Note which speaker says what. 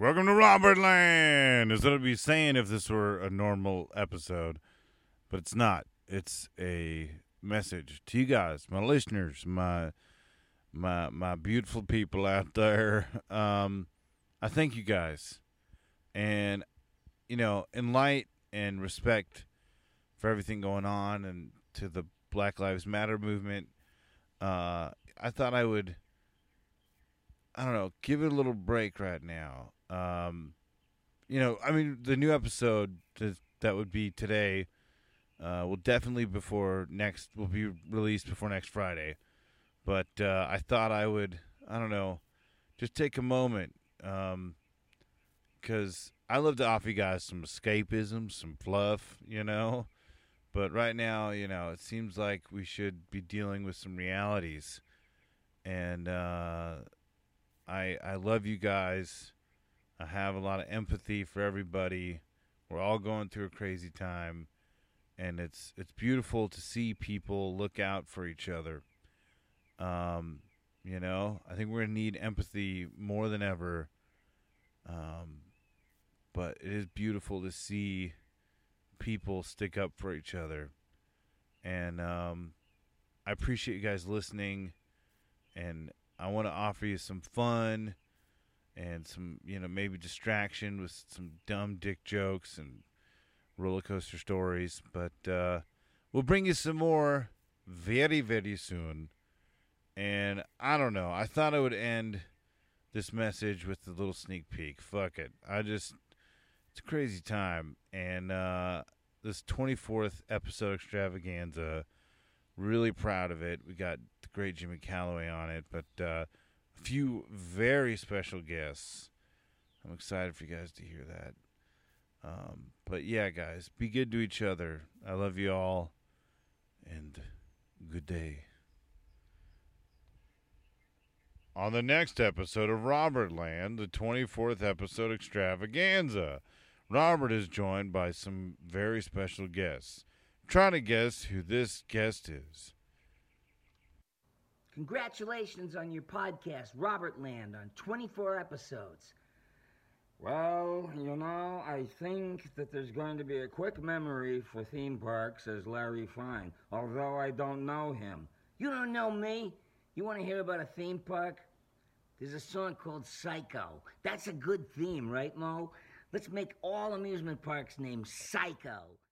Speaker 1: Welcome to Robert Land. Is what I'd be saying if this were a normal episode, but it's not. It's a message to you guys, my listeners, my my my beautiful people out there. Um, I thank you guys, and you know, in light and respect for everything going on and to the Black Lives Matter movement, uh, I thought I would. I don't know, give it a little break right now. Um, you know, I mean, the new episode that would be today uh, will definitely before next will be released before next Friday. But uh, I thought I would, I don't know, just take a moment because um, I love to offer you guys some escapism, some fluff, you know. But right now, you know, it seems like we should be dealing with some realities, and uh, I I love you guys. I have a lot of empathy for everybody. We're all going through a crazy time, and it's it's beautiful to see people look out for each other. Um, you know, I think we're gonna need empathy more than ever. Um, but it is beautiful to see people stick up for each other, and um, I appreciate you guys listening, and I want to offer you some fun and some, you know, maybe distraction with some dumb dick jokes and roller coaster stories. But uh, we'll bring you some more very, very soon. And I don't know. I thought I would end this message with a little sneak peek. Fuck it. I just, it's a crazy time. And uh, this 24th episode extravaganza, really proud of it. We got the great Jimmy Calloway on it, but uh, a few very special guests. I'm excited for you guys to hear that. Um, but yeah, guys, be good to each other. I love you all, and good day. On the next episode of Robert Land, the 24th episode extravaganza, Robert is joined by some very special guests. Try to guess who this guest is.
Speaker 2: Congratulations on your podcast, Robert Land, on 24 episodes.
Speaker 3: Well, you know, I think that there's going to be a quick memory for theme parks as Larry Fine, although I don't know him.
Speaker 2: You don't know me? You want to hear about a theme park? There's a song called Psycho. That's a good theme, right, Moe? Let's make all amusement parks named Psycho.